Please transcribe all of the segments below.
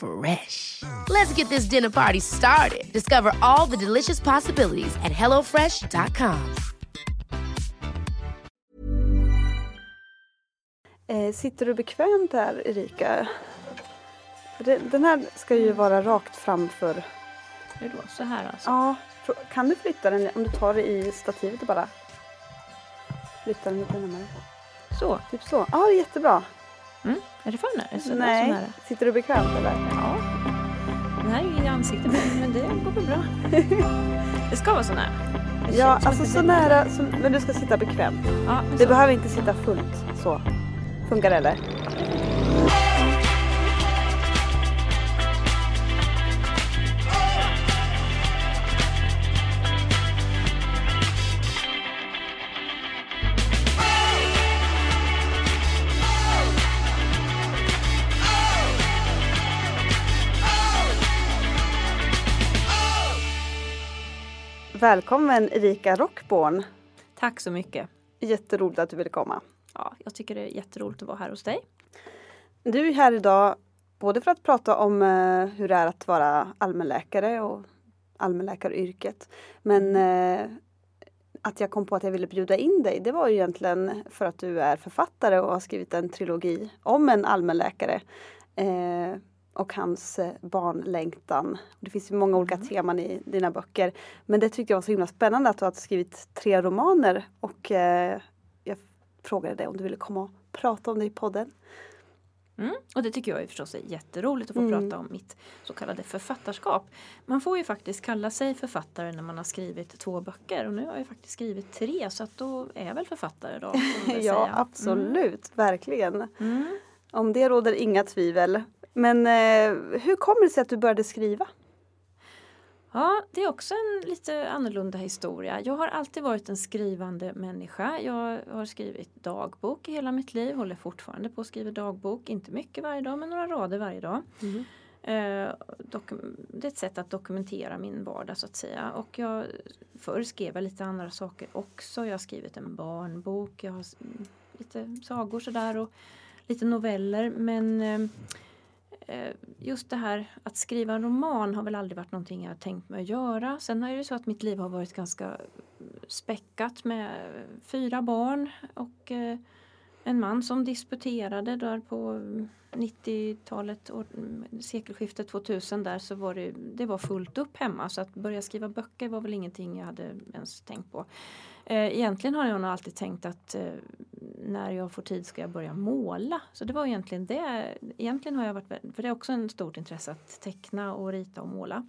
Fresh. Let's get this dinner party started. Discover all the delicious possibilities at hellofresh.com. Eh, sitter du bekvämt här Erika? Den här ska ju vara rakt framför. Hur då? Så här alltså? Ja, kan du flytta den om du tar det i stativet bara flyttar den lite närmare? Så. Typ så. Ja, det är jättebra. Mm. Är det för nära? Så, Så Nej, nära? sitter du bekvämt eller? Ja. Den här är ju i ansiktet men det går väl bra. Det ska vara så nära. Ja, alltså så nära, som, men du ska sitta bekvämt. Ja, så. behöver inte sitta fullt så. Funkar det eller? Välkommen Erika Rockborn. Tack så mycket. Jätteroligt att du ville komma. Ja, jag tycker det är jätteroligt att vara här hos dig. Du är här idag både för att prata om eh, hur det är att vara allmänläkare och allmänläkaryrket. Men eh, att jag kom på att jag ville bjuda in dig det var ju egentligen för att du är författare och har skrivit en trilogi om en allmänläkare. Och hans eh, barnlängtan. Det finns ju många olika teman i dina böcker. Men det tyckte jag var så himla spännande att du har skrivit tre romaner och eh, jag frågade dig om du ville komma och prata om det i podden. Mm. Och det tycker jag är förstås är jätteroligt att få Mm. prata om mitt så kallade författarskap. Man får ju faktiskt kalla sig författare när man har skrivit två böcker och nu har jag faktiskt skrivit tre så att då är jag väl författare då. Ja, säga. absolut. Verkligen. Mm. Mm. Om det råder inga tvivel. Men eh, hur kommer det sig att du började skriva? Ja, det är också en lite annorlunda historia. Jag har alltid varit en skrivande människa. Jag har skrivit dagbok i hela mitt liv, håller fortfarande på att skriva dagbok. Inte mycket varje dag, men några rader varje dag. Eh, dokum- det är ett sätt att dokumentera min vardag så att säga. Och jag, förr skrev jag lite andra saker också. Jag har skrivit en barnbok, jag har lite sagor sådär och lite noveller. Men eh, eh, Eh, just det här att skriva en roman har väl aldrig varit någonting jag har tänkt mig att göra. Sen är det så att mitt liv har varit ganska eh, späckat med fyra barn och eh, en man som disputerade där på 90-talet, mm, sekelskiftet 2000 där så var det, det var fullt upp hemma så att börja skriva böcker var väl ingenting jag hade ens tänkt på. Eh, Egentligen har jag nog alltid tänkt att eh, när jag får tid ska jag börja måla. Så det var egentligen det. Egentligen har jag varit, för det är också en stort intresse att teckna och rita och måla.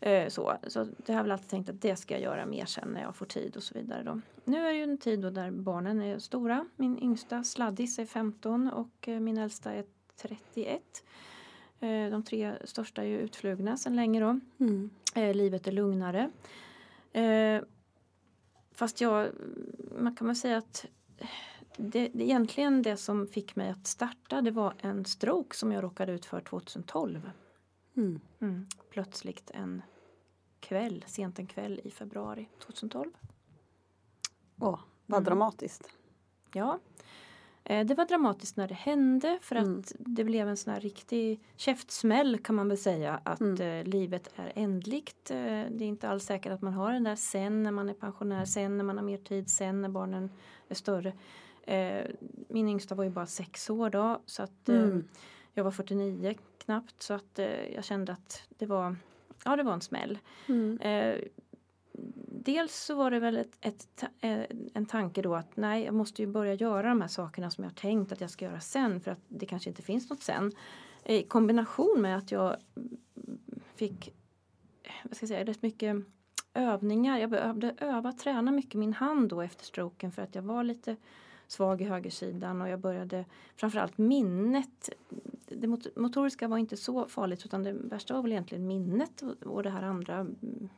Eh, Så, så det har jag väl alltid tänkt att det ska jag göra mer sen när jag får tid och så vidare. Då. Nu är det ju en tid då där barnen är stora. Min yngsta Sladdis är 15 och min äldsta är 31. Eh, De tre största är ju utflugna sedan länge då. Mm. Livet är lugnare. Fast jag, man kan väl säga att det, det, egentligen det som fick mig att starta det var en stroke som jag råkade ut för 2012. Mm. Mm. Plötsligt en kväll, sent en kväll i februari 2012. Åh, vad Mm. dramatiskt. Ja. Eh, Det var dramatiskt när det hände för att Mm. det blev en sån här riktig käftsmäll kan man väl säga att Mm. eh, livet är ändligt. Eh, det är inte alls säkert att man har den där sen när man är pensionär, sen när man har mer tid, sen när barnen är större. Min yngsta var ju bara sex år då så att Mm. jag var 49 knappt så att jag kände att det var, ja det var en smäll. Dels så var det väl ett, ett, eh, en tanke då att nej, jag måste ju börja göra de här sakerna som jag har tänkt att jag ska göra sen för att det kanske inte finns något sen. Eh, I kombination med att jag mm, fick eh, vad ska jag säga, rätt mycket övningar. Jag behövde öva, träna mycket min hand då efter stroken för att jag var lite svag i högersidan och jag började framförallt minnet. Det motoriska var inte så farligt utan det värsta var väl egentligen minnet och, det här andra mm,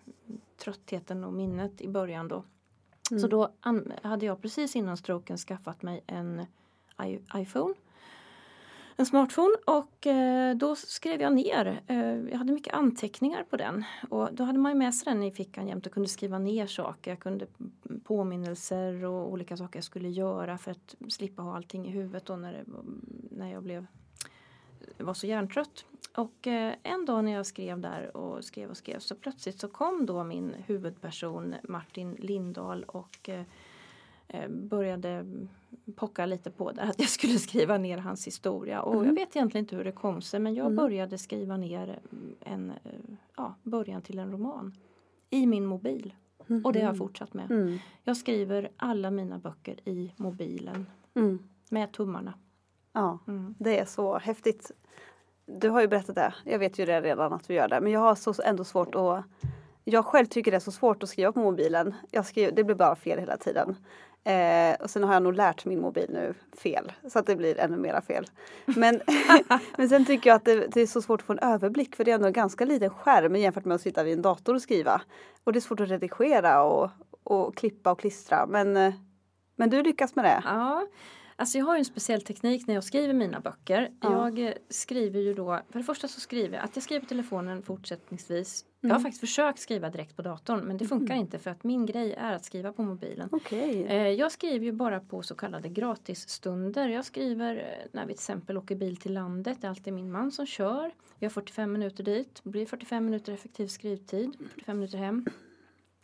tröttheten och minnet i början då. Så då hade jag precis innan stroken skaffat mig en iPhone. En smartphone och eh, då skrev jag ner. Eh, jag hade mycket anteckningar på den. Och då hade man med sig den i fickan jämt och kunde skriva ner saker. Jag kunde påminnelser och olika saker jag skulle göra för att slippa ha allting i huvudet då när, det, när jag blev var så hjärntrött. Och eh, en dag när jag skrev där och skrev och skrev så plötsligt så kom då min huvudperson Martin Lindahl och eh, eh, började pocka lite på där att jag skulle skriva ner hans historia. Och jag vet egentligen inte hur det kom sig men jag började skriva ner en ja, början till en roman. I min mobil. Och det har jag fortsatt med. Mm. Jag skriver alla mina böcker i mobilen. Mm. Med tummarna. Ja, Mm. det är så häftigt. Du har ju berättat det. Jag vet ju det redan att du gör det. Men jag har så ändå svårt att... Jag själv tycker det är så svårt att skriva på mobilen. Jag skriver, det blir bara fel hela tiden. Eh, och sen har jag nog lärt min mobil nu fel. Så att det blir ännu mera fel. Men, men sen tycker jag att det, det är så svårt att få en överblick. För det är ändå en ganska liten skärm jämfört med att sitta vid en dator och skriva. Och det är svårt att redigera och, och klippa och klistra. Men, eh, men du lyckas med det. Ja, alltså jag har ju en speciell teknik när jag skriver mina böcker. Ja. Jag eh, skriver ju då, för det första så skriver jag att jag skriver på telefonen fortsättningsvis. Jag har faktiskt försökt skriva direkt på datorn men det funkar inte för att min grej är att skriva på mobilen. Okej. Eh, Jag skriver ju bara på så kallade gratisstunder. Jag skriver eh, när vi till exempel åker bil till landet. Det är alltid min man som kör. Vi har 45 minuter dit. Det blir 45 minuter effektiv skrivtid. 45 minuter hem.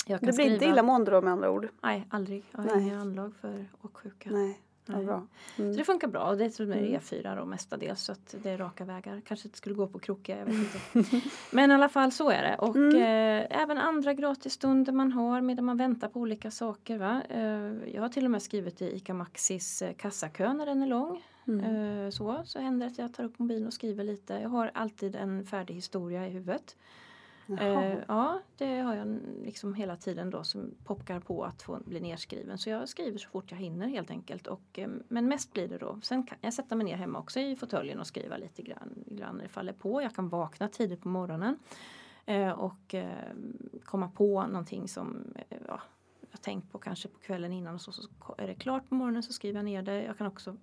Jag kan Det blir inte skriva- illamående då med andra ord? Nej, aldrig. Jag har Nej. inga anlag för åksjuka. Nej, Nej. bra. Så Mm. det funkar bra och det är och med E4 då mestadels så att det är raka vägar. Kanske inte skulle gå på krokiga, jag vet inte. Men i alla fall så är det. Och Mm. eh, även andra gratisstunder man har medan man väntar på olika saker. Va? Eh, jag har till och med skrivit i ICA Maxis eh, kassakö när den är lång. Mm. Eh, så, så händer det att jag tar upp mobilen och skriver lite. Jag har alltid en färdig historia i huvudet. Eh, ja, det har jag liksom hela tiden då som pockar på att få bli nerskriven. Så jag skriver så fort jag hinner helt enkelt. Och, eh, men mest blir det då. Sen kan jag sätta mig ner hemma också i fåtöljen och skriva lite grann, grann när det faller på. Jag kan vakna tidigt på morgonen eh, och eh, komma på någonting som eh, ja, jag tänkt på kanske på kvällen innan och så, så är det klart på morgonen så skriver jag ner det. Jag kan också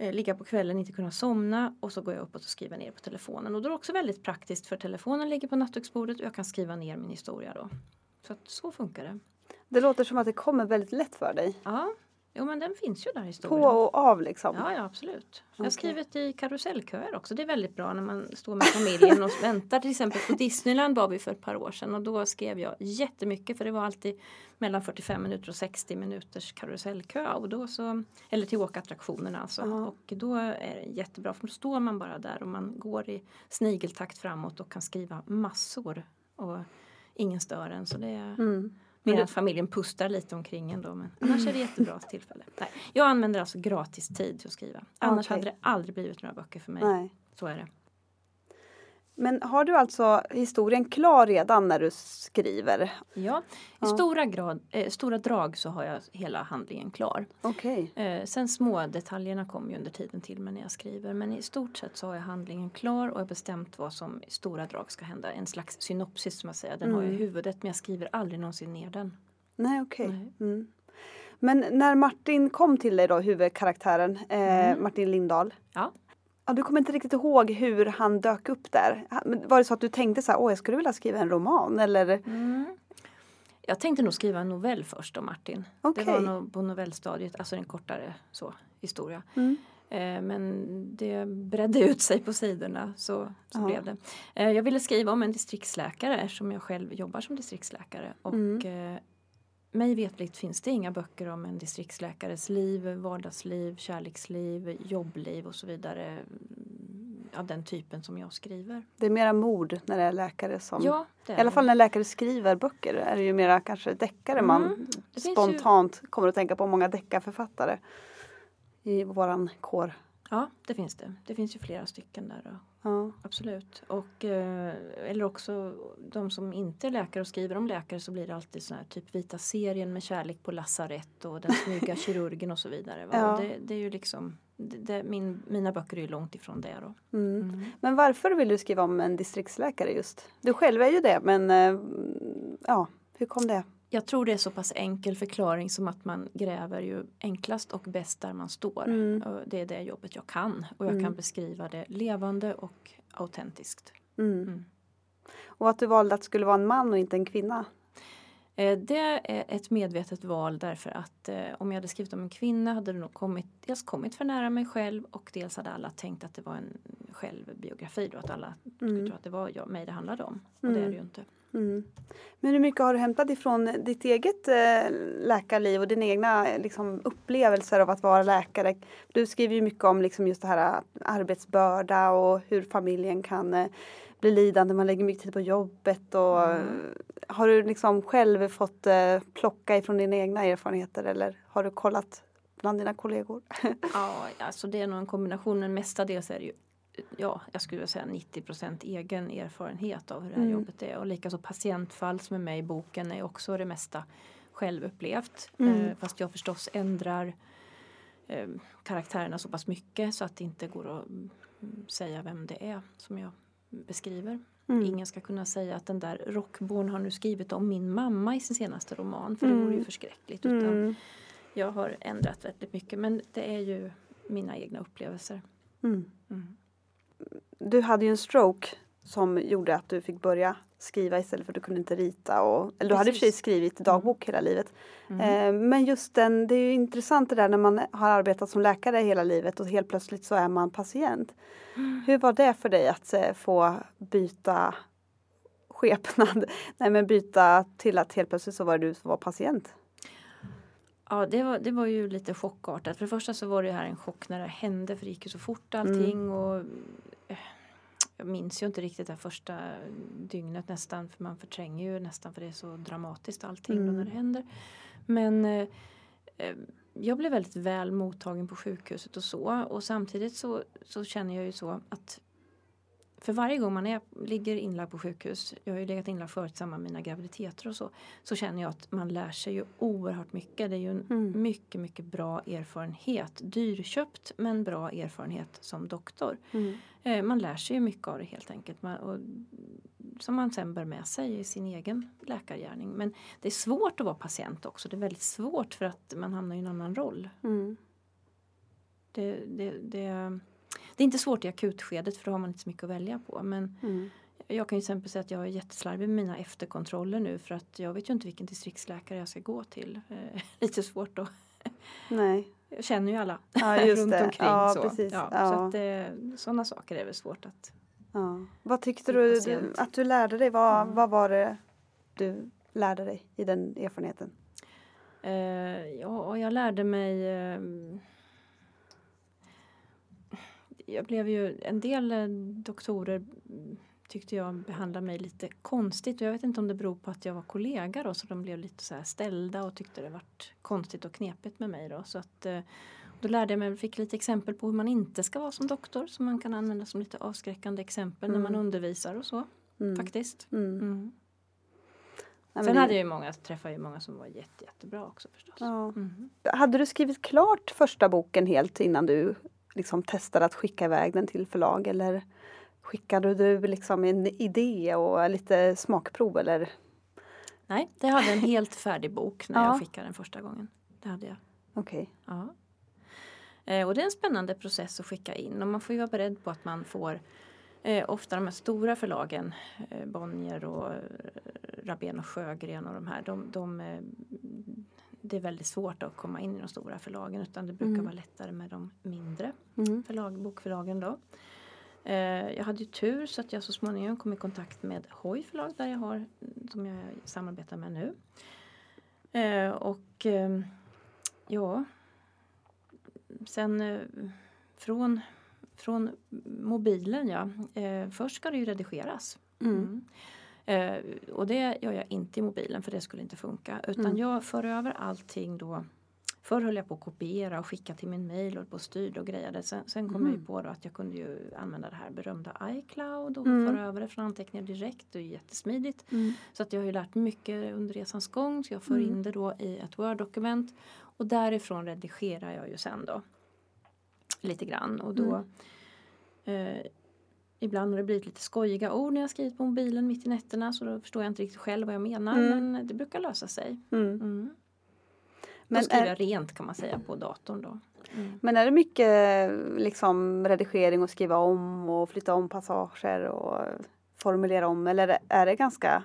eh, ligga på kvällen, inte kunna somna och så går jag uppåt och skriver ner på telefonen. Och då är det också väldigt praktiskt för telefonen ligger på nattduksbordet och jag kan skriva ner min historia då. Så att så funkar det. Det låter som att det kommer väldigt lätt för dig. Ja, jo men den finns ju där På historien. och av liksom. Ja, ja absolut. Jag har skrivit i karusellköer också. Det är väldigt bra när man står med familjen och väntar. Till exempel på Disneyland var vi för ett par år sedan och då skrev jag jättemycket för det var alltid mellan 45 minuter och 60 minuters karusellkö. Och då så, eller till åkattraktionerna alltså. Ja. Och då är det jättebra för då står man bara där och man går i snigeltakt framåt och kan skriva massor. Och ingen stör en. Så det är Mm. Mer att familjen pustar lite omkring ändå men annars är det jättebra tillfälle. Nej, jag använder alltså gratis tid till att skriva. Annars Okej. hade det aldrig blivit några böcker för mig. Nej. Så är det. Men har du alltså historien klar redan när du skriver? Ja, i. Stora, grad, eh, stora drag så har jag hela handlingen klar. Okej. Eh, sen små detaljerna kommer ju under tiden till mig när jag skriver. Men i stort sett så har jag handlingen klar och jag har bestämt vad som i stora drag ska hända. En slags synopsis som jag säger. Den har jag i Mm. huvudet men jag skriver aldrig någonsin ner den. Nej, okej. Nej. Mm. Men när Martin kom till dig då, huvudkaraktären, eh, Martin Lindahl. Ja. Ja, du kommer inte riktigt ihåg hur han dök upp där. Var det så att du tänkte så här, åh jag skulle vilja skriva en roman eller? Mm. Jag tänkte nog skriva en novell först om Martin. Okej. Det var nog på novellstadiet, alltså en kortare så, historia. Mm. Eh, men det bredde ut sig på sidorna så, så Ja. blev det. Eh, jag ville skriva om en distriktsläkare eftersom jag själv jobbar som distriktsläkare. Och Mm. eh, mig vetligt finns det inga böcker om en distriktsläkares liv, vardagsliv, kärleksliv, jobbliv och så vidare. mm, ja, den typen som jag skriver. Det är mera mord när det är läkare som... Ja, det är I alla fall när läkare skriver böcker är det ju mera kanske deckare Mm, man spontant kommer att tänka på. Många deckarförfattare i våran kår. Ja, det finns det. Det finns ju flera stycken där. Ja. Absolut. Och, eh, eller också de som inte är läkare och skriver om läkare så blir det alltid sån här typ Vita serien med kärlek på lasarett och Den snygga kirurgen och så vidare. Va? Ja. Det, det är ju liksom, det, det, min, mina böcker är ju långt ifrån det då. Mm. Mm. Men varför vill du skriva om en distriktsläkare just? Du själv är ju det men eh, ja, hur kom det? Jag tror det är så pass enkel förklaring som att man gräver ju enklast och bäst där man står. Mm. Det är det jobbet jag kan och jag Mm. kan beskriva det levande och autentiskt. Mm. Mm. Och att du valde att det skulle vara en man och inte en kvinna? Eh, Det är ett medvetet val därför att eh, om jag hade skrivit om en kvinna hade det nog kommit, dels kommit för nära mig själv och dels hade alla tänkt att det var en självbiografi då, att alla skulle Mm. tro att det var jag, mig det handlade om. Och det är det ju inte. Mm. Men hur mycket har du hämtat ifrån ditt eget eh, läkarliv och dina egna liksom, upplevelser av att vara läkare? Du skriver ju mycket om liksom, just det här eh, arbetsbörda och hur familjen kan eh, bli lidande. Man lägger mycket tid på jobbet. Och, Mm. eh, Har du liksom själv fått eh, plocka ifrån dina egna erfarenheter eller har du kollat bland dina kollegor? Ja, alltså det är nog en kombination men mestadels är det ju Ja, jag skulle säga 90% egen erfarenhet av hur det här Mm. jobbet är. Och likaså patientfall som är med i boken är också det mesta självupplevt. Mm. Eh, fast jag förstås ändrar eh, karaktärerna så pass mycket så att det inte går att mm, säga vem det är som jag beskriver. Mm. Ingen ska kunna säga att den där Rockborn har nu skrivit om min mamma i sin senaste roman för det vore ju Mm. förskräckligt. Utan Mm. jag har ändrat väldigt mycket men det är ju mina egna upplevelser. Mm. Mm. Du hade ju en stroke som gjorde att du fick börja skriva istället för att du kunde inte rita. Och, eller du hade i och för sig Precis. skrivit dagbok hela livet. Mm. Eh, men just den, det är ju intressant det där när man har arbetat som läkare hela livet och helt plötsligt så är man patient. Mm. Hur var det för dig att eh, få byta skepnad? Nej men byta till att helt plötsligt så var det du som var patient. Ja, det var, det var ju lite chockartat. För det första så var det här en chock när det hände för det gick ju så fort allting. Och, eh, jag minns ju inte riktigt det första dygnet nästan för man förtränger ju nästan för det är så dramatiskt allting Mm. när det händer. Men eh, eh, jag blev väldigt väl mottagen på sjukhuset och så och samtidigt så, så känner jag ju så att för varje gång man är, ligger inlagd på sjukhus, jag har ju legat inlagd förut med mina graviditeter och så, så känner jag att man lär sig ju oerhört mycket. Det är ju en Mm. mycket, mycket bra erfarenhet. Dyrköpt men bra erfarenhet som doktor. Mm. Eh, man lär sig ju mycket av det helt enkelt. Man, och, som man sen bär med sig i sin egen läkargärning. Men det är svårt att vara patient också. Det är väldigt svårt för att man hamnar i en annan roll. Mm. Det, det, det, det är inte svårt i akutskedet för då har man inte så mycket att välja på. Men Mm. jag kan ju exempel säga att jag är jätteslarvig med mina efterkontroller nu för att jag vet ju inte vilken distriktsläkare jag ska gå till. Eh, lite svårt då. Nej. Jag känner ju alla Ja, runt det. omkring. Ja, så precis. Ja, Ja. Så att det, sådana saker är väl svårt att... Ja. Vad tyckte du, att du lärde dig? Vad, Mm. vad var det du lärde dig i den erfarenheten? Eh, ja, jag lärde mig... Jag blev ju... En del eh, doktorer mm, tyckte jag behandlade mig lite konstigt. Och jag vet inte om det beror på att jag var kollega då, så de blev lite så ställda och tyckte det var konstigt och knepigt med mig då. Så att, eh, då lärde jag mig, fick lite exempel på hur man inte ska vara som doktor som man kan använda som lite avskräckande exempel när man Mm. undervisar och så Mm. faktiskt. Mm. Mm. Nej, Sen hade jag ju många, träffade ju många som var jätte, jättebra också förstås. Ja. Mm. Hade du skrivit klart första boken helt innan du liksom testade att skicka iväg den till förlag eller skickade du liksom en idé och lite smakprov eller? Nej, jag hade en helt färdig bok när Ja. jag skickade den första gången. Det hade jag. Okej. Ja. Eh, och det är en spännande process att skicka in och man får ju vara beredd på att man får eh, ofta de här stora förlagen, eh, Bonnier och eh, Rabén och Sjögren och de här, de, de, eh, det är väldigt svårt att komma in i de stora förlagen utan det brukar Mm. vara lättare med de mindre Mm. förlag, bokförlagen då. Eh, jag hade ju tur så att jag så småningom kom i kontakt med Hoj förlag där jag har, som jag samarbetar med nu. Eh, och eh, ja, sen eh, från, från mobilen ja. Först ska det ju redigeras. Mm. Eh, och det gör jag inte i mobilen för det skulle inte funka. Utan Mm. jag för över allting då. Förr höll jag på att kopiera och skicka till min mail och på och styrde och grejade. Sen, sen kom jag ju Mm. på då att jag kunde ju använda det här berömda iCloud och Mm. föra över det från anteckningar direkt. Det är jättesmidigt. Mm. Så att jag har ju lärt mycket under resans gång. Så jag för Mm. in det då i ett Word-dokument. Och därifrån redigerar jag ju sen då. Lite grann. Och då eh, Ibland har det blivit lite skojiga ord när jag skrivit på mobilen mitt i nätterna. Så då förstår jag inte riktigt själv vad jag menar. Mm. Men det brukar lösa sig. Mm. Mm. Men då skriver är- jag rent kan man säga på datorn då. Mm. Men är det mycket liksom redigering och skriva om och flytta om passager och formulera om eller är det, ganska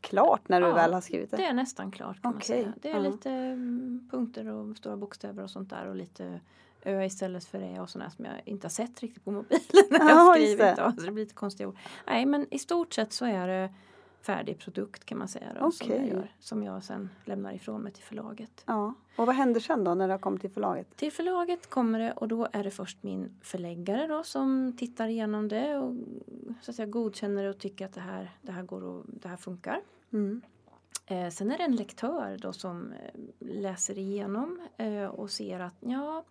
klart när du Ja, väl har skrivit det? Det är nästan klart kan man Okej, säga. Det är ja. lite mm, punkter och stora bokstäver och sånt där och lite ö istället för ä och sådana som jag inte har sett riktigt på mobilen när jag Ja, skrivit. det. Då, så det blir lite konstiga ord. Nej men i stort sett så är det färdig produkt kan man säga då, som, jag gör, som jag sen lämnar ifrån mig till förlaget. Ja. Och vad händer sen då när det har kommit till förlaget? Till förlaget kommer det och då är det först min förläggare då som tittar igenom det och så att säga godkänner det och tycker att det här, det här går och det här funkar. Mm. Eh, sen är det en lektör då som eh, läser igenom eh, och ser att ja, eh,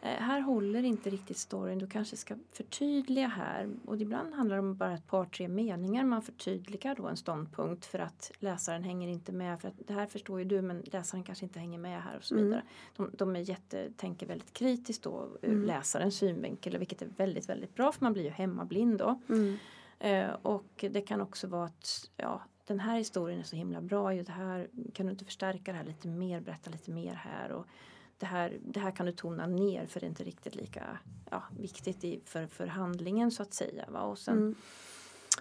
här håller inte riktigt storyn. Du kanske ska förtydliga här. Och ibland handlar det om bara ett par, tre meningar. Man förtydligar då en ståndpunkt för att läsaren hänger inte med. För att det här förstår ju du men läsaren kanske inte hänger med här och så Mm. vidare. De, de är jätte, tänker väldigt kritiskt då ur Mm. läsarens synvinkel. Vilket är väldigt, väldigt bra för man blir ju hemmablind då. Mm. Eh, och det kan också vara att ja, den här historien är så himla bra. Ju det här, kan du inte förstärka det här lite mer, berätta lite mer här. Och det, här det här kan du tona ner för det är inte riktigt lika ja, viktigt i, för, för handlingen så att säga. Va? Och sen, Mm.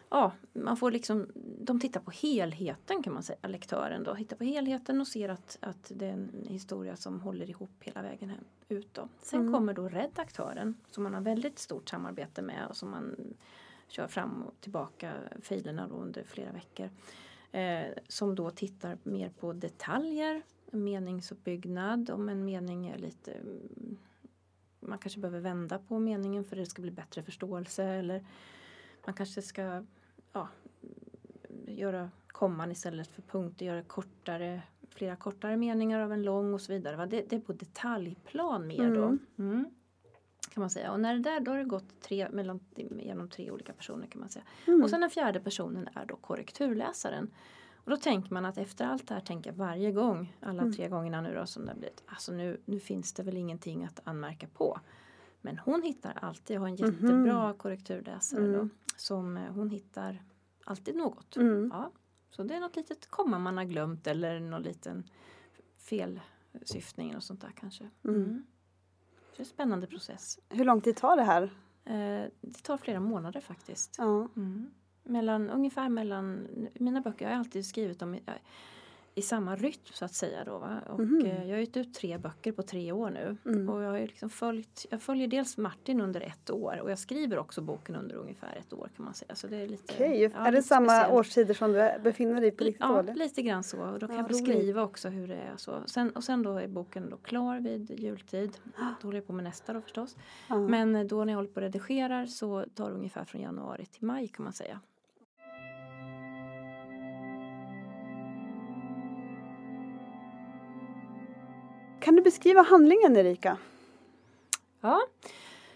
ja, man får liksom, de tittar på helheten kan man säga, lektören då. Tittar på helheten och ser att, att det är en historia som håller ihop hela vägen hem ut. Då. Sen Mm. kommer då redaktören som man har väldigt stort samarbete med och som man kör fram och tillbaka filerna under flera veckor. Eh, som då tittar mer på detaljer, meningsuppbyggnad, om en mening är lite mm, man kanske behöver vända på meningen för att det ska bli bättre förståelse eller man kanske ska ja, göra komman istället för punkter, göra kortare, flera kortare meningar av en lång och så vidare. Det, det är på detaljplan mer då. Mm. Mm. Kan man säga. Och när det där, då har det gått tre, mellan, genom tre olika personer kan man säga. Mm. Och sen den fjärde personen är då korrekturläsaren. Och då tänker man att efter allt det här tänker jag varje gång, alla Mm. tre gångerna nu då som det har blivit, alltså nu, nu finns det väl ingenting att anmärka på. Men hon hittar alltid, jag har en jättebra korrekturläsare då, Mm. som eh, hon hittar alltid något. Mm. Ja, så det är något litet komma man har glömt eller någon liten felsyftning och sånt där kanske. Mm. Så det är en spännande process. Hur lång tid tar det här? Eh, det tar flera månader faktiskt. Ja. Mm. Mellan, ungefär mellan, mina böcker jag har alltid skrivit dem i, i samma rytm så att säga. Då, va? Och, eh, jag har gett ut tre böcker på tre år nu. Mm. Och jag, har liksom följt, jag följer dels Martin under ett år och jag skriver också boken under ungefär ett år kan man säga. Så det är lite, Okej, ja, är det lite samma speciellt. årstider som du befinner dig på riktigt Ja, då? lite grann så. Och då kan Ja, jag beskriva också hur det är. Så. Sen, och sen då är boken då klar vid jultid. Då håller jag på med nästa då förstås. Ja. Men då när jag håller på och redigerar så tar det ungefär från januari till maj kan man säga. Kan du beskriva handlingen Erika? Ja.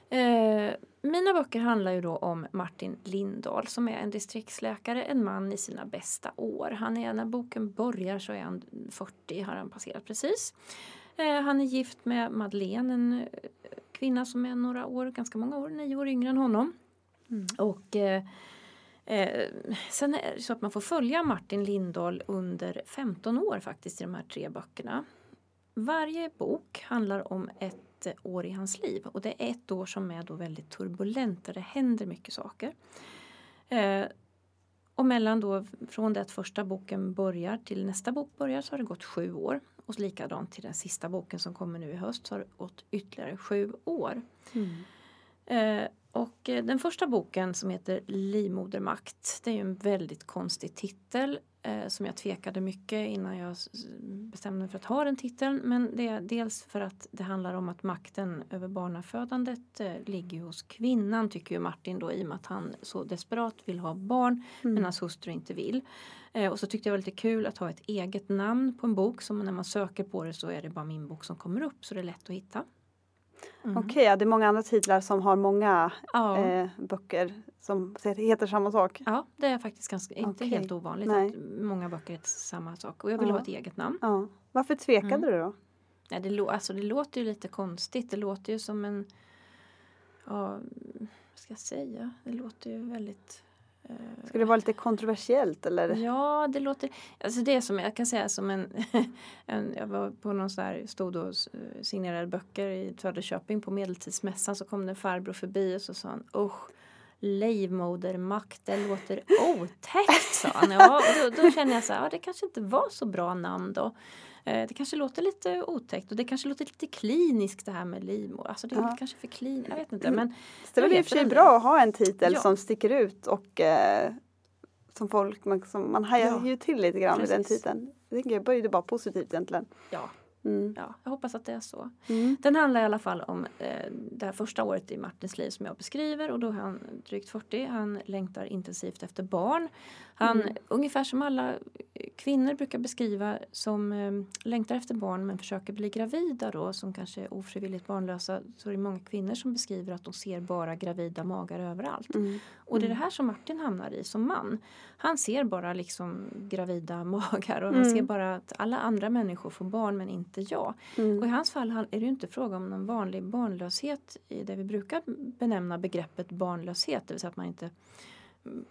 Eh, mina böcker handlar ju då om Martin Lindahl som är en distriktsläkare, en man i sina bästa år. Han är, när boken börjar så är han 40, har han passerat precis. Eh, han är gift med Madeleine, en eh, kvinna som är några år, ganska många år, nio år yngre än honom. Och eh, eh, sen är det så att man får följa Martin Lindahl under 15 år faktiskt i de här tre böckerna. Varje bok handlar om ett år i hans liv och det är ett år som är då väldigt turbulent där det händer mycket saker. Eh, och mellan då, från det att första boken börjar till nästa bok börjar så har det gått sju år. Och likadant till den sista boken som kommer nu i höst så har det gått ytterligare sju år. Eh, och eh, den första boken som heter Livmodermakt, det är ju en väldigt konstig titel eh, som jag tvekade mycket innan jag bestämde mig för att ha den titeln. Men det är dels för att det handlar om att makten över barnafödandet eh, ligger hos kvinnan tycker ju Martin då i och med att han så desperat vill ha barn Mm. men hans hustru inte vill. Eh, och så tyckte jag det var lite kul att ha ett eget namn på en bok som när man söker på det så är det bara min bok som kommer upp så det är lätt att hitta. Mm. Okej, ja, det är många andra titlar som har många Ja. eh, böcker som heter samma sak. Ja, det är faktiskt ganska, inte Okej. helt ovanligt Nej. att många böcker heter samma sak. Och jag vill Ja. ha ett eget namn. Ja. Varför tvekade Mm. du då? Ja, det, lå- alltså, det låter ju lite konstigt. Det låter ju som en... Ja, vad ska jag säga? Det låter ju väldigt... Ska det vara lite kontroversiellt eller? Ja, det låter... Alltså det är som, jag kan säga som en... en jag var på någon sån här, stod och signerade böcker i Söderköping på medeltidsmässan så kom det en farbror förbi och så sa han usch Livmodermakt, det låter otäckt sa han. Ja, då, då känner jag så här, ja, det kanske inte var så bra namn då. Eh, Det kanske låter lite otäckt och det kanske låter lite kliniskt det här med livmoder. Alltså det är Ja. kanske för kliniskt, jag vet inte. Men Det är väl i och för sig bra att ha en titel Ja. som sticker ut och eh, som folk, man, som, man hajar Ja. ju till lite grann med den Precis. titeln. Jag började bara positivt egentligen. ja, Mm. ja, jag hoppas att det är så. Mm. Den handlar i alla fall om eh, det här första året i Martins liv som jag beskriver och då är han drygt 40. Han längtar intensivt efter barn. Han, Mm. ungefär som alla eh, kvinnor brukar beskriva som eh, längtar efter barn men försöker bli gravida då som kanske är ofrivilligt barnlösa så är det många kvinnor som beskriver att de ser bara gravida magar överallt. Mm. Och det är det här som Martin hamnar i som man. Han ser bara liksom gravida magar och han Mm. ser bara att alla andra människor får barn men inte jag. Mm. Och i hans fall är det inte fråga om någon vanlig barnlöshet i det vi brukar benämna begreppet barnlöshet. Det vill säga att man inte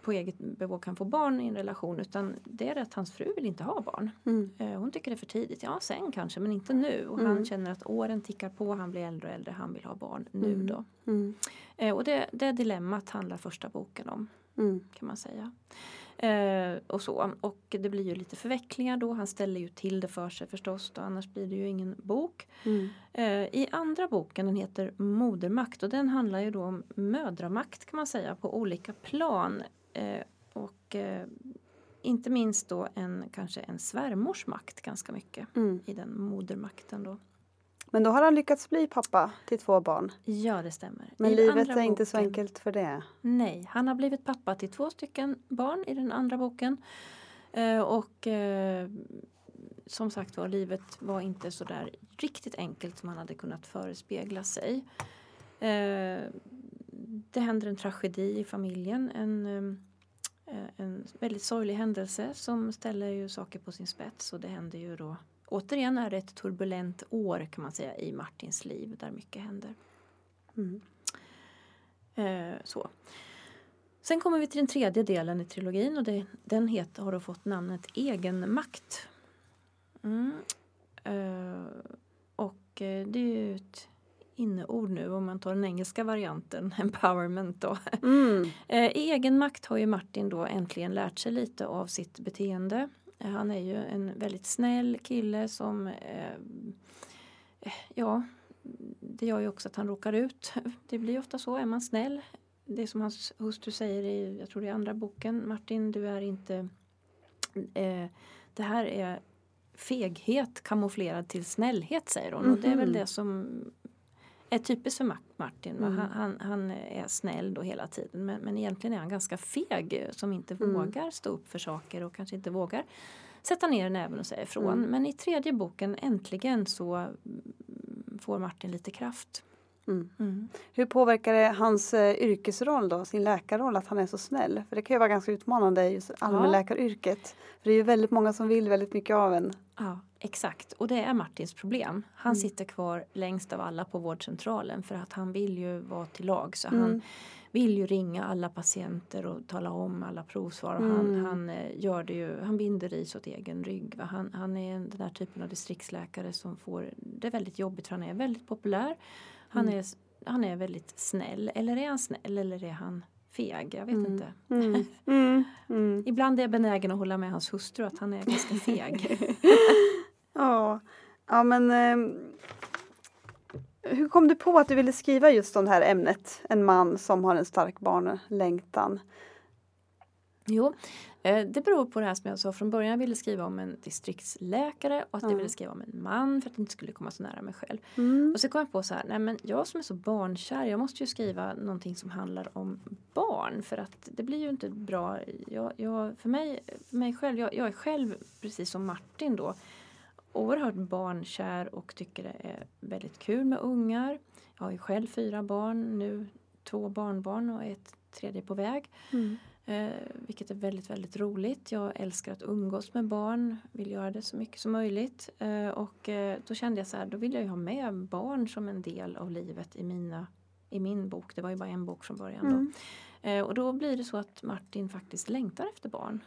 på eget bevåg kan få barn i en relation utan det är att hans fru vill inte ha barn. Mm. Eh, Hon tycker det är för tidigt. Ja, sen kanske men inte nu. Och Mm. han känner att åren tickar på, han blir äldre och äldre, han vill ha barn nu Mm. då. Mm. Eh, Och det, det dilemmat handlar första boken om Mm. kan man säga. Eh, och så. Och det blir ju lite förvecklingar då. Han ställer ju till det för sig förstås. Då, annars blir det ju ingen bok. Mm. Eh, I andra boken, den heter Modermakt och den handlar ju då om mödramakt kan man säga på olika plan. Eh, och eh, inte minst då en, kanske en svärmors makt ganska mycket Mm. i den modermakten då. Men då har han lyckats bli pappa till två barn. Ja, det stämmer. Men I livet är inte så boken- enkelt för det. Nej, han har blivit pappa till två stycken barn i den andra boken. Eh, och eh, som sagt var, livet var inte så där riktigt enkelt som han hade kunnat förespegla sig. Eh, det händer en tragedi i familjen. En, en väldigt sorglig händelse som ställer ju saker på sin spets. Och det händer ju då Återigen är det ett turbulent år kan man säga i Martins liv där mycket händer. Mm. Eh, så. Sen kommer vi till den tredje delen i trilogin och det, den heter, har då fått namnet Egenmakt. Mm. Eh, och eh, det är ju ett inneord nu om man tar den engelska varianten, empowerment då. Mm. Eh, I egenmakt har ju Martin då äntligen lärt sig lite av sitt beteende. Han är ju en väldigt snäll kille som eh, ja, det gör ju också att han råkar ut. Det blir ofta så, är man snäll. Det är som hans hustru säger i, jag tror det är andra boken, Martin du är inte eh, det här är feghet kamouflerad till snällhet säger hon. Och det är väl Mhm. det som är typiskt för Mar- Martin. Mm. Han, han, han är snäll då hela tiden men, men egentligen är han ganska feg eh, som inte Mm. vågar stå upp för saker och kanske inte vågar sätta ner näven och säga ifrån. Mm. Men i tredje boken äntligen så mm, får Martin lite kraft. Mm. Mm. Hur påverkar det hans eh, yrkesroll då, sin läkarroll, att han är så snäll? För det kan ju vara ganska utmanande i just allmänläkaryrket. För det är ju väldigt många som vill väldigt mycket av en. Ja, exakt. Och det är Martins problem. Han Mm. sitter kvar längst av alla på vårdcentralen för att han vill ju vara till lag. Så han Mm. vill ju ringa alla patienter och tala om alla provsvar. Och han, han, eh, gör det ju, han binder ris åt egen rygg. Va? Han, han är den där typen av distriktsläkare som får det väldigt jobbigt för han är väldigt populär. Han, Mm. är, han är väldigt snäll. Eller är han snäll eller är han feg? Jag vet Mm. inte. Mm. Mm. Mm. Ibland är jag benägen att hålla med hans hustru att han är ganska feg. Ja, ja men ehm, hur kom du på att du ville skriva just om det här ämnet? En man som har en stark barnlängtan. Jo, eh, det beror på det här som jag sa från början. Jag ville skriva om en distriktsläkare och att jag ville skriva om en man för att det inte skulle komma så nära mig själv. Mm. Och så kom jag på så här, nej men jag som är så barnkär, jag måste ju skriva någonting som handlar om barn för att det blir ju inte bra. Jag, jag, för, mig, för mig själv, jag, jag är själv precis som Martin då oerhört barnkär och tycker det är väldigt kul med ungar. Jag har ju själv fyra barn, nu två barnbarn och ett tredje på väg. Mm. Eh, vilket är väldigt, väldigt roligt. Jag älskar att umgås med barn, vill göra det så mycket som möjligt. Eh, och eh, då kände jag så här, då vill jag ju ha med barn som en del av livet i, mina, i min bok. Det var ju bara en bok från början då. Mm. Eh, och då blir det så att Martin faktiskt längtar efter barn.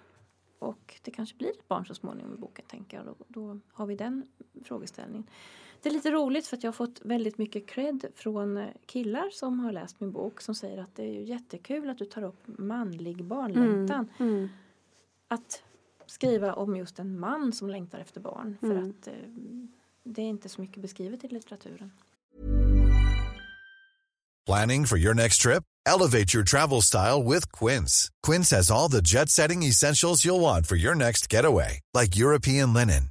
Och det kanske blir ett barn så småningom i boken tänker jag. Då, då har vi den frågeställningen. Det är lite roligt för att jag har fått väldigt mycket cred från eh, killar som har läst min bok som säger att det är ju jättekul att du tar upp manlig barnlängtan. Mm. Att skriva om just en man som längtar efter barn för Mm. att eh, det är inte så mycket beskrivet i litteraturen. Planning for your next trip? Elevate your travel style with Quince. Quince has all the jet setting essentials you'll want for your next getaway, like European linen,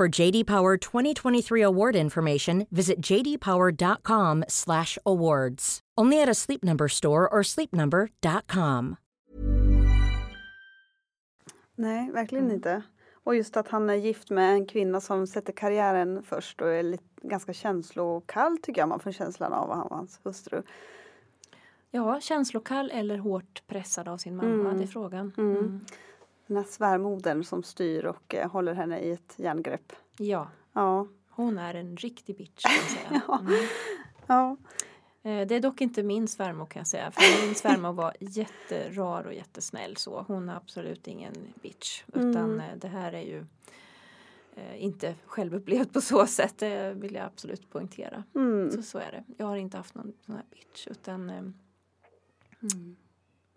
For JD Power 2023 award information, visit jdpower.com/awards. Only at a Sleep Number store or sleepnumber.com. Nej, verkligen Mm. inte. Och just att han är gift med en kvinna som sätter karriären först och är lite, ganska känslokall tycker jag man får känslan av han och hans hustru. Ja, känslokall eller hårt pressad av sin mamma, Mm. det är frågan. Mm. Den här svärmodern som styr och eh, håller henne i ett järngrepp. Ja, Ja. hon är en riktig bitch kan jag säga. Mm. ja. Eh, Det är dock inte min svärmor kan jag säga. För min svärmor var jätterar och jättesnäll så. Hon är absolut ingen bitch. Utan Mm. eh, det här är ju eh, inte självupplevt på så sätt. Det vill jag absolut poängtera. Mm. Så, så är det. Jag har inte haft någon sån här bitch. Utan mm,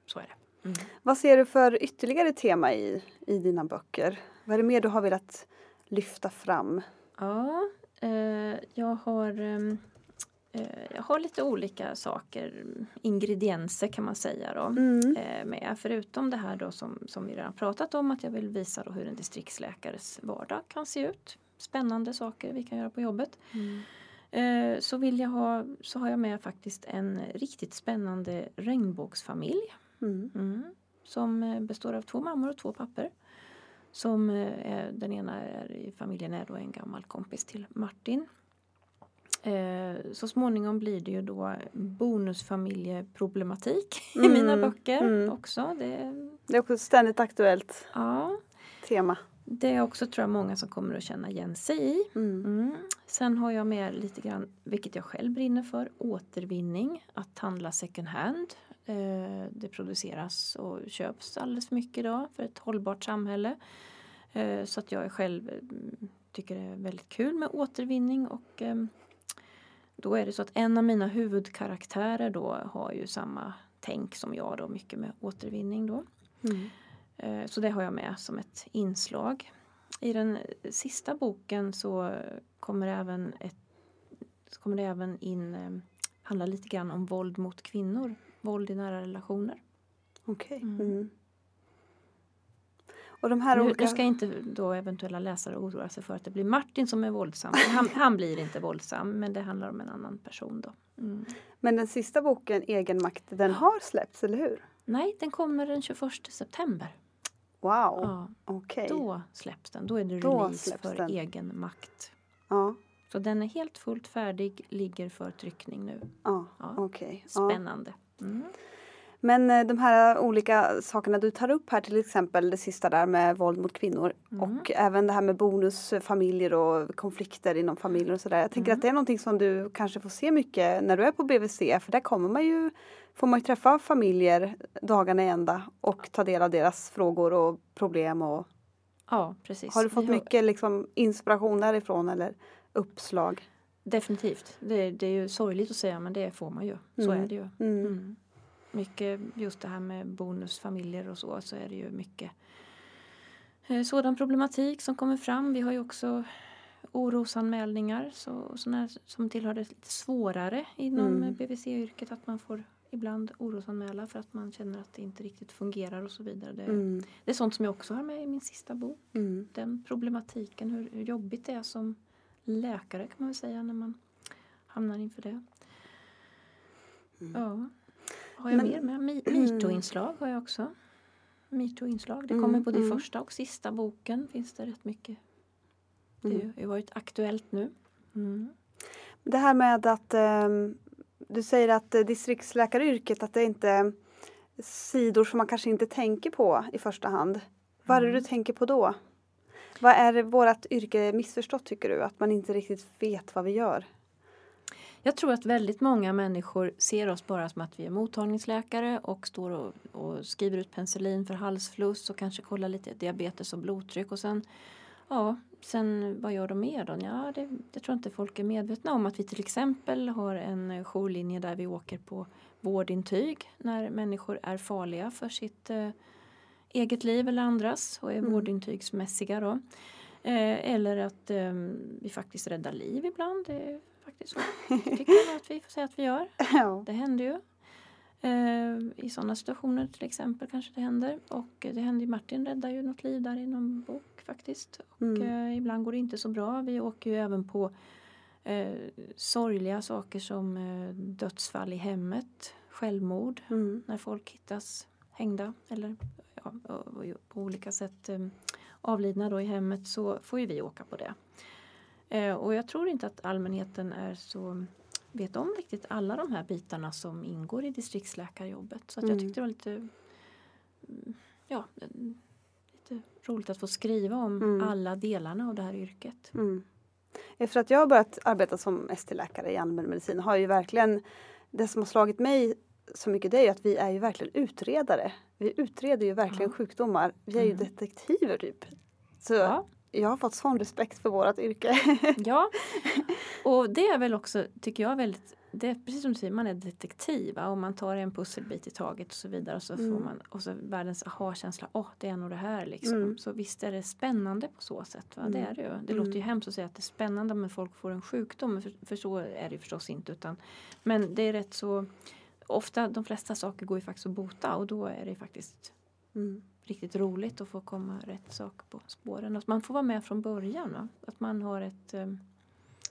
så är det. Mm. Vad ser du för ytterligare tema i, i dina böcker? Vad är det mer du har velat lyfta fram? Ja, eh, jag har ehm, eh, jag har lite olika saker, ingredienser kan man säga då. Mm. eh, med. Förutom det här då som, som vi redan pratat om att jag vill visa då hur en distriktsläkares vardag kan se ut. Spännande saker vi kan göra på jobbet. Eh, så, vill jag ha, så har jag med faktiskt en riktigt spännande regnbågsfamilj. Mm. Mm. Som eh, består av två mammor och två papper. Som eh, är, den ena är i familjen är då en gammal kompis till Martin. Eh, så småningom blir det ju då bonusfamiljeproblematik i Mm, mina böcker mm. också. Det, Det är också ett ständigt aktuellt ja, tema. det är också tror jag många som kommer att känna igen sig i. Mm. Mm. Sen har jag med lite grann, vilket jag själv brinner för, återvinning. Att handla second hand. Eh, det produceras och köps alldeles för mycket idag för ett hållbart samhälle. Eh, så att jag själv mm, tycker det är väldigt kul med återvinning och eh, då är det så att en av mina huvudkaraktärer då har ju samma tänk som jag då, mycket med återvinning då. Mm. Eh, Så det har jag med som ett inslag. I den sista boken så kommer även ett kommer det även in, eh, handla lite grann om våld mot kvinnor, våld i nära relationer. Okej. Mm. Mm. Och de här Nu, olika... nu ska inte då eventuella läsare oroa sig för att det blir Martin som är våldsam. Han, han blir inte våldsam men det handlar om en annan person då. Mm. Men den sista boken, Egen makt, den har släppts, eller hur? Nej, den kommer den 21 september. Wow, Ja, okej. då släpps den. Då är det Då release för den. egen makt. Ja, Så den är helt fullt färdig, ligger för tryckning nu. ja, Ja. Ja. Spännande. Mm. Men eh, de här olika sakerna du tar upp här, till exempel det sista där med våld mot kvinnor Mm. och även det här med bonusfamiljer och konflikter inom familjer och sådär. Jag tänker Mm. att det är någonting som du kanske får se mycket när du är på BVC för där kommer man ju, får man ju träffa familjer dagarna i ända och ta del av deras frågor och problem och Ja, precis. har du fått mycket liksom, inspiration därifrån eller uppslag? Definitivt. Det, det är ju sorgligt att säga men det får man ju. Så Mm. är det ju. Mm. Mm. Mycket just det här med bonusfamiljer och så, så är det ju mycket eh, sådan problematik som kommer fram. Vi har ju också orosanmälningar så, såna här som tillhör det lite svårare inom Mm. BVC-yrket att man får ibland orosanmäla för att man känner att det inte riktigt fungerar och så vidare. Det, Mm. det är sånt som jag också har med i min sista bok. Mm. Den problematiken, hur, hur jobbigt det är som läkare kan man väl säga när man hamnar inför det. Ja. Har jag Men- mer med? Mi- Mito-inslag har jag också. Mito-inslag. Det Mm, kommer både i mm. första och sista boken. finns det rätt mycket. Det Mm. har ju- varit aktuellt nu. Mm. Det här med att ehm, du säger att eh, distriktsläkaryrket, att det inte är sidor som man kanske inte tänker på i första hand. Vad är det du Mm. tänker på då? Vad är vårt yrke missförstått tycker du? Att man inte riktigt vet vad vi gör? Jag tror att väldigt många människor ser oss bara som att vi är mottagningsläkare och står och, och skriver ut penicillin för halsfluss och kanske kollar lite diabetes och blodtryck och sen Ja, sen vad gör de mer då? Ja, det, det tror jag inte folk är medvetna om att vi till exempel har en jourlinje där vi åker på vårdintyg när människor är farliga för sitt eh, eget liv eller andras och är Mm. vårdintygsmässiga då. Eh, eller att eh, vi faktiskt räddar liv ibland. Det är faktiskt så. Det tycker jag att vi får säga att vi gör. Ja. Det händer ju. Eh, I sådana situationer till exempel kanske det händer. Och det händer ju, Martin räddar ju något liv där i någon bok faktiskt. Och Mm. eh, ibland går det inte så bra. Vi åker ju även på eh, sorgliga saker som eh, dödsfall i hemmet, självmord, Mm. när folk hittas hängda eller ja, på olika sätt eh, avlidna då i hemmet så får ju vi åka på det. Eh, och jag tror inte att allmänheten är så vet om riktigt alla de här bitarna som ingår i distriktsläkarjobbet. Så att jag Mm. tyckte det var lite, mm, ja, lite roligt att få skriva om Mm. alla delarna av det här yrket. Mm. Efter att jag har börjat arbeta som ST-läkare i allmänmedicin har ju verkligen det som har slagit mig så mycket det är ju att vi är ju verkligen utredare. Vi utreder ju verkligen Ja. sjukdomar. Vi är ju Mm. detektiver typ. Så Ja. jag har fått sån respekt för vårt yrke. Ja, och det är väl också, tycker jag, väldigt det är precis som du säger, man är detektiv va? och man tar en pusselbit i taget och så vidare och så Mm. får man och så världens aha-känsla, åh det är nog det här liksom. Mm. Så visst är det spännande på så sätt. Va? Det Mm. är det ju. Det Mm. låter ju hemskt att säga att det är spännande men folk får en sjukdom, för, för så är det ju förstås inte. Utan, men det är rätt så, ofta, de flesta saker går ju faktiskt att bota och då är det faktiskt Mm. riktigt roligt att få komma rätt sak på spåren. Att man får vara med från början. Va? Att man har ett, eh,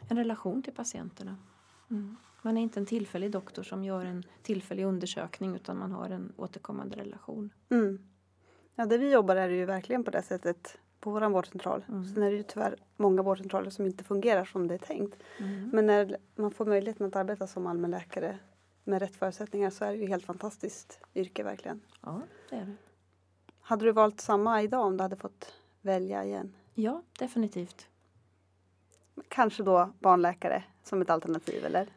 en relation till patienterna. Mm. Man är inte en tillfällig doktor som gör en tillfällig undersökning utan man har en återkommande relation. Mm. Ja, där vi jobbar är det ju verkligen på det sättet på vår vårdcentral. Mm. Sen är det ju tyvärr många vårdcentraler som inte fungerar som det är tänkt. Mm. Men när man får möjligheten att arbeta som allmänläkare med rätt förutsättningar så är det ju helt fantastiskt yrke verkligen. Ja, det är det. Hade du valt samma idag om du hade fått välja igen? Ja, definitivt. Kanske då barnläkare som ett alternativ eller?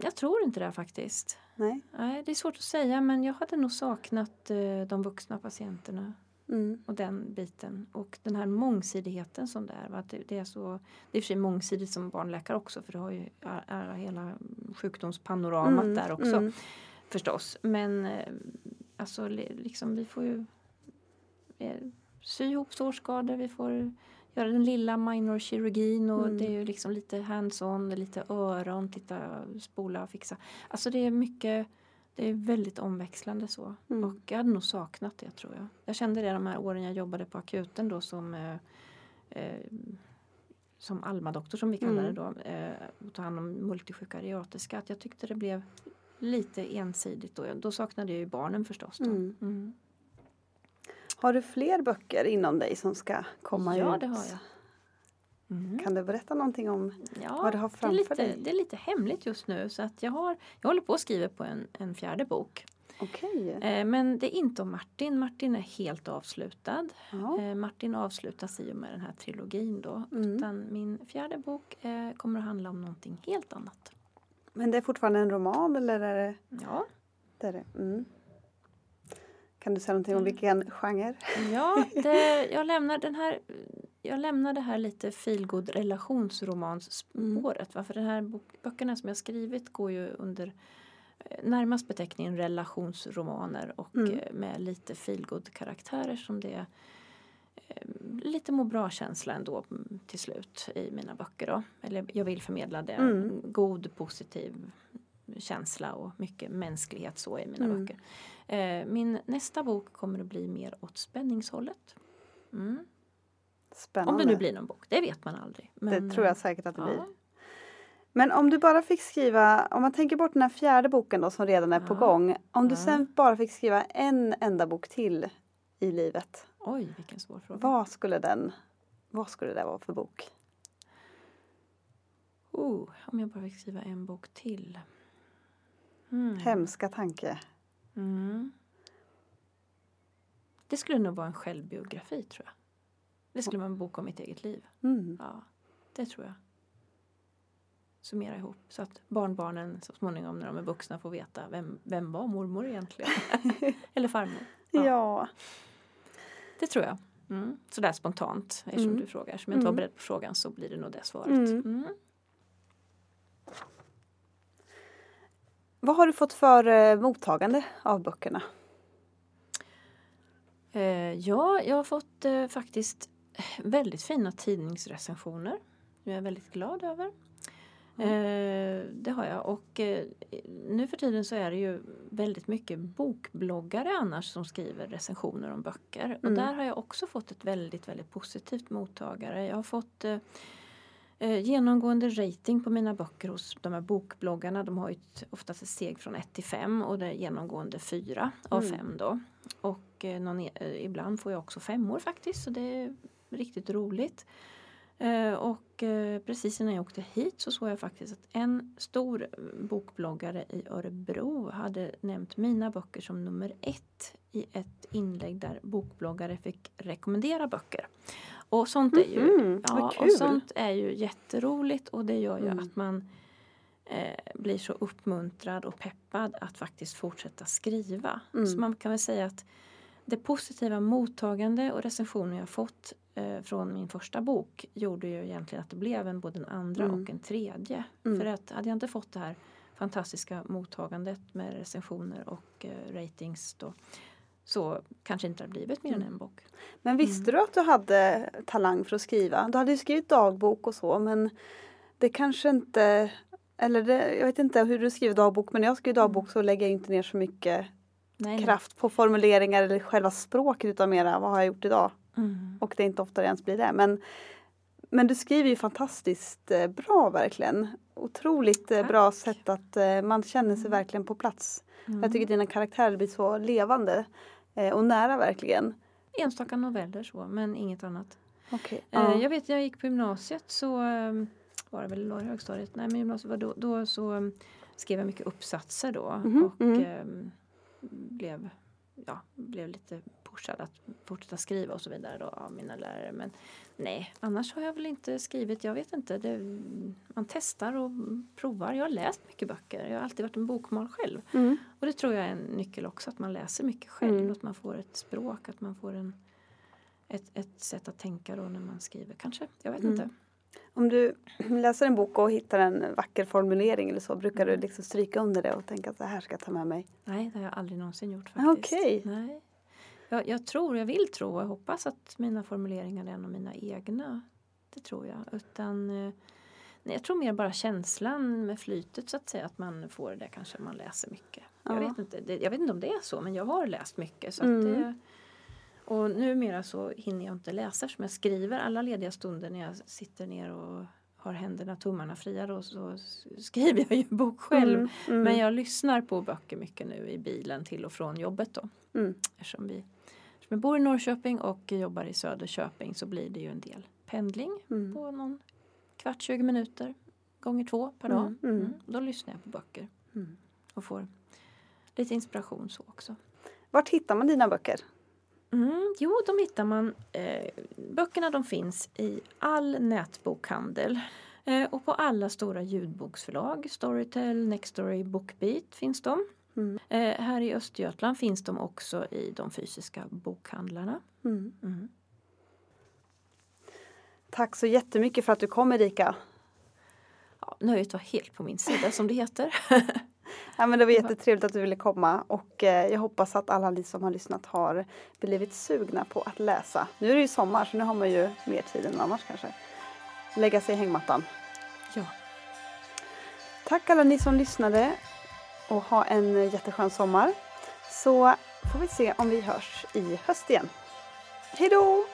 Jag tror inte det faktiskt. Nej? Nej, det är svårt att säga men jag hade nog saknat eh, de vuxna patienterna Mm. och den biten. Och den här mångsidigheten som det är. Va? Det, det är så, det är och för sig mångsidigt som barnläkare också för du har ju a- hela sjukdomspanoramat Mm, där också mm. förstås. Men eh, alltså li- liksom vi får ju eh, sy ihop sårskador, vi får göra den lilla minor kirurgin och Mm. det är ju liksom lite hands-on, är lite öron, titta, spola, fixa. Alltså det är mycket, det är väldigt omväxlande så. Mm. Och jag hade nog saknat det tror jag. Jag kände det de här åren jag jobbade på akuten då som eh, eh, som Alma-doktor som vi kallar det Mm. då, eh, och ta hand om multisjuka ariatiska, att jag tyckte det blev lite ensidigt då. Då saknade jag ju barnen förstås. Mm. Mm. Har du fler böcker inom dig som ska komma Ja, ut? det har jag. Mm. Kan du berätta någonting om Ja, vad du har det är, framför lite, dig? det är lite hemligt just nu så att jag, har, jag håller på att skriva på en, en fjärde bok. Okej. Eh, men det är inte om Martin. Martin är helt avslutad. Ja. Eh, Martin avslutas i och med den här trilogin då. Mm. Utan min fjärde bok eh, kommer att handla om någonting helt annat. Men det är fortfarande en roman eller är det Ja, det? Är det? Mm. Kan du säga någonting om vilken genre? ja det, jag, lämnar den här, jag lämnar det här lite feelgood relationsromansspåret. va? För den här bok, böckerna som jag skrivit går ju under eh, närmast beteckningen relationsromaner och Mm. eh, med lite feelgood karaktärer som det är eh, lite må bra-känsla ändå mm, till slut i mina böcker. Då. Eller jag vill förmedla det. Mm. God, positiv känsla och mycket mänsklighet så i mina Mm. böcker. Eh, min nästa bok kommer att bli mer åt spänningshållet. Mm. Spännande. Om det nu blir någon bok, det vet man aldrig. Men, det tror jag säkert att det ja. blir. Men om du bara fick skriva, om man tänker bort den här fjärde boken då som redan är på Ja. gång. Om du Ja. sen bara fick skriva en enda bok till i livet. Oj, vilken svår fråga. Vad skulle den, vad skulle det vara för bok? Oh, om jag bara fick skriva en bok till. Mm. Hemska tanke. Mm. Det skulle nog vara en självbiografi tror jag. Det skulle vara en bok om mitt eget liv. Mm. Ja, det tror jag. Summera ihop så att barnbarnen så småningom när de är vuxna får veta vem, vem var mormor egentligen? Eller farmor. Ja. Ja. Det tror jag. Mm. Sådär spontant eftersom Mm. du frågar. Som jag inte var Mm. beredd på frågan så blir det nog det svaret. Mm. Mm. Vad har du fått för eh, mottagande av böckerna? Eh, ja, jag har fått eh, faktiskt väldigt fina tidningsrecensioner. Jag är väldigt glad över. Eh, det har jag och eh, nu för tiden så är det ju väldigt mycket bokbloggare annars som skriver recensioner om böcker. Och Mm. där har jag också fått ett väldigt, väldigt positivt mottagare. Jag har fått eh, genomgående rating på mina böcker hos de här bokbloggarna. De har ju ett, oftast ett steg från 1 till 5 och det är genomgående 4 av Mm. 5 då. Och någon, ibland får jag också femmor faktiskt så det riktigt roligt. Eh, och eh, precis innan jag åkte hit så såg jag faktiskt att en stor eh, bokbloggare i Örebro hade nämnt mina böcker som nummer ett i ett inlägg där bokbloggare fick rekommendera böcker. Och sånt är ju, vad ja, och sånt är ju jätteroligt och det gör ju Mm. att man eh, blir så uppmuntrad och peppad att faktiskt fortsätta skriva. Mm. Så man kan väl säga att det positiva mottagande och recensioner jag fått eh, från min första bok gjorde ju egentligen att det blev en både en andra Mm. och en tredje. Mm. För att hade jag inte fått det här fantastiska mottagandet med recensioner och eh, ratings då så kanske inte det hade blivit mer än Mm. en bok. Men visste du att du hade talang för att skriva? Du hade ju skrivit dagbok och så men det kanske inte eller det, jag vet inte hur du skriver dagbok men när jag skriver dagbok så lägger jag inte ner så mycket Nej, nej. kraft på formuleringar eller själva språket utan mera vad har jag gjort idag? Mm. Och det är inte ofta det ens blir det. Men, men du skriver ju fantastiskt eh, bra verkligen. Otroligt eh, Tack. bra sätt att eh, man känner sig verkligen på plats. Mm. Jag tycker dina karaktärer blir så levande och nära verkligen. Enstaka noveller så, men inget annat. Okay. Eh, Jag vet när jag gick på gymnasiet så eh, var det väl i högstadiet, nej men gymnasiet var då, då så eh, skrev jag mycket uppsatser då Mhm, och mm. Blev, ja, blev lite pushad att fortsätta skriva och så vidare då av mina lärare. Men nej, annars har jag väl inte skrivit, jag vet inte. Det, man testar och provar. Jag har läst mycket böcker, jag har alltid varit en bokmal själv. Mm. Och det tror jag är en nyckel också, att man läser mycket själv. Mm. Att man får ett språk, att man får en, ett, ett sätt att tänka då när man skriver. Kanske, jag vet Mm. inte. Om du läser en bok och hittar en vacker formulering eller så brukar Mm. du liksom stryka under det och tänka att det här ska jag ta med mig. Nej, det har jag aldrig någonsin gjort faktiskt. Okej. Nej. Jag, jag tror, jag vill tro och jag hoppas att mina formuleringar är en av mina egna. Det tror jag. Utan, eh, nej, jag tror mer bara känslan med flytet så att säga. Att man får det kanske man läser mycket. Jag, Ja. vet inte, det, jag vet inte om det är så men jag har läst mycket. Så Mm. att det, och numera så hinner jag inte läsa som jag skriver alla lediga stunder när jag sitter ner och har händerna, tummarna fria då så skriver jag ju bok själv. Mm, mm, Men jag lyssnar på böcker mycket nu i bilen till och från jobbet då. mm. Eftersom, vi, eftersom jag bor i Norrköping och jobbar i Söderköping så blir det ju en del pendling Mm. på någon kvart, 20 minuter gånger två per dag. Mm, mm. Mm. Då lyssnar jag på böcker Mm. och får lite inspiration så också. Vart hittar man dina böcker? Mm, jo, de hittar man. Eh, böckerna de finns i all nätbokhandel. Eh, och på alla stora ljudboksförlag. Storytel, Nextory, Bookbeat finns de. Mm. Eh, här i Östergötland finns de också i de fysiska bokhandlarna. Mm. Mm. Tack så jättemycket för att du kom Erika. Ja, nöjet var helt på min sida som det heter. Ja, men det var jättetrevligt att du ville komma och eh, jag hoppas att alla ni som har lyssnat har blivit sugna på att läsa. Nu är det ju sommar så nu har man ju mer tid än annars kanske. Lägga sig i hängmattan. ja. Tack alla ni som lyssnade och ha en jätteskön sommar. Så får vi se om vi hörs i höst igen. Hej då!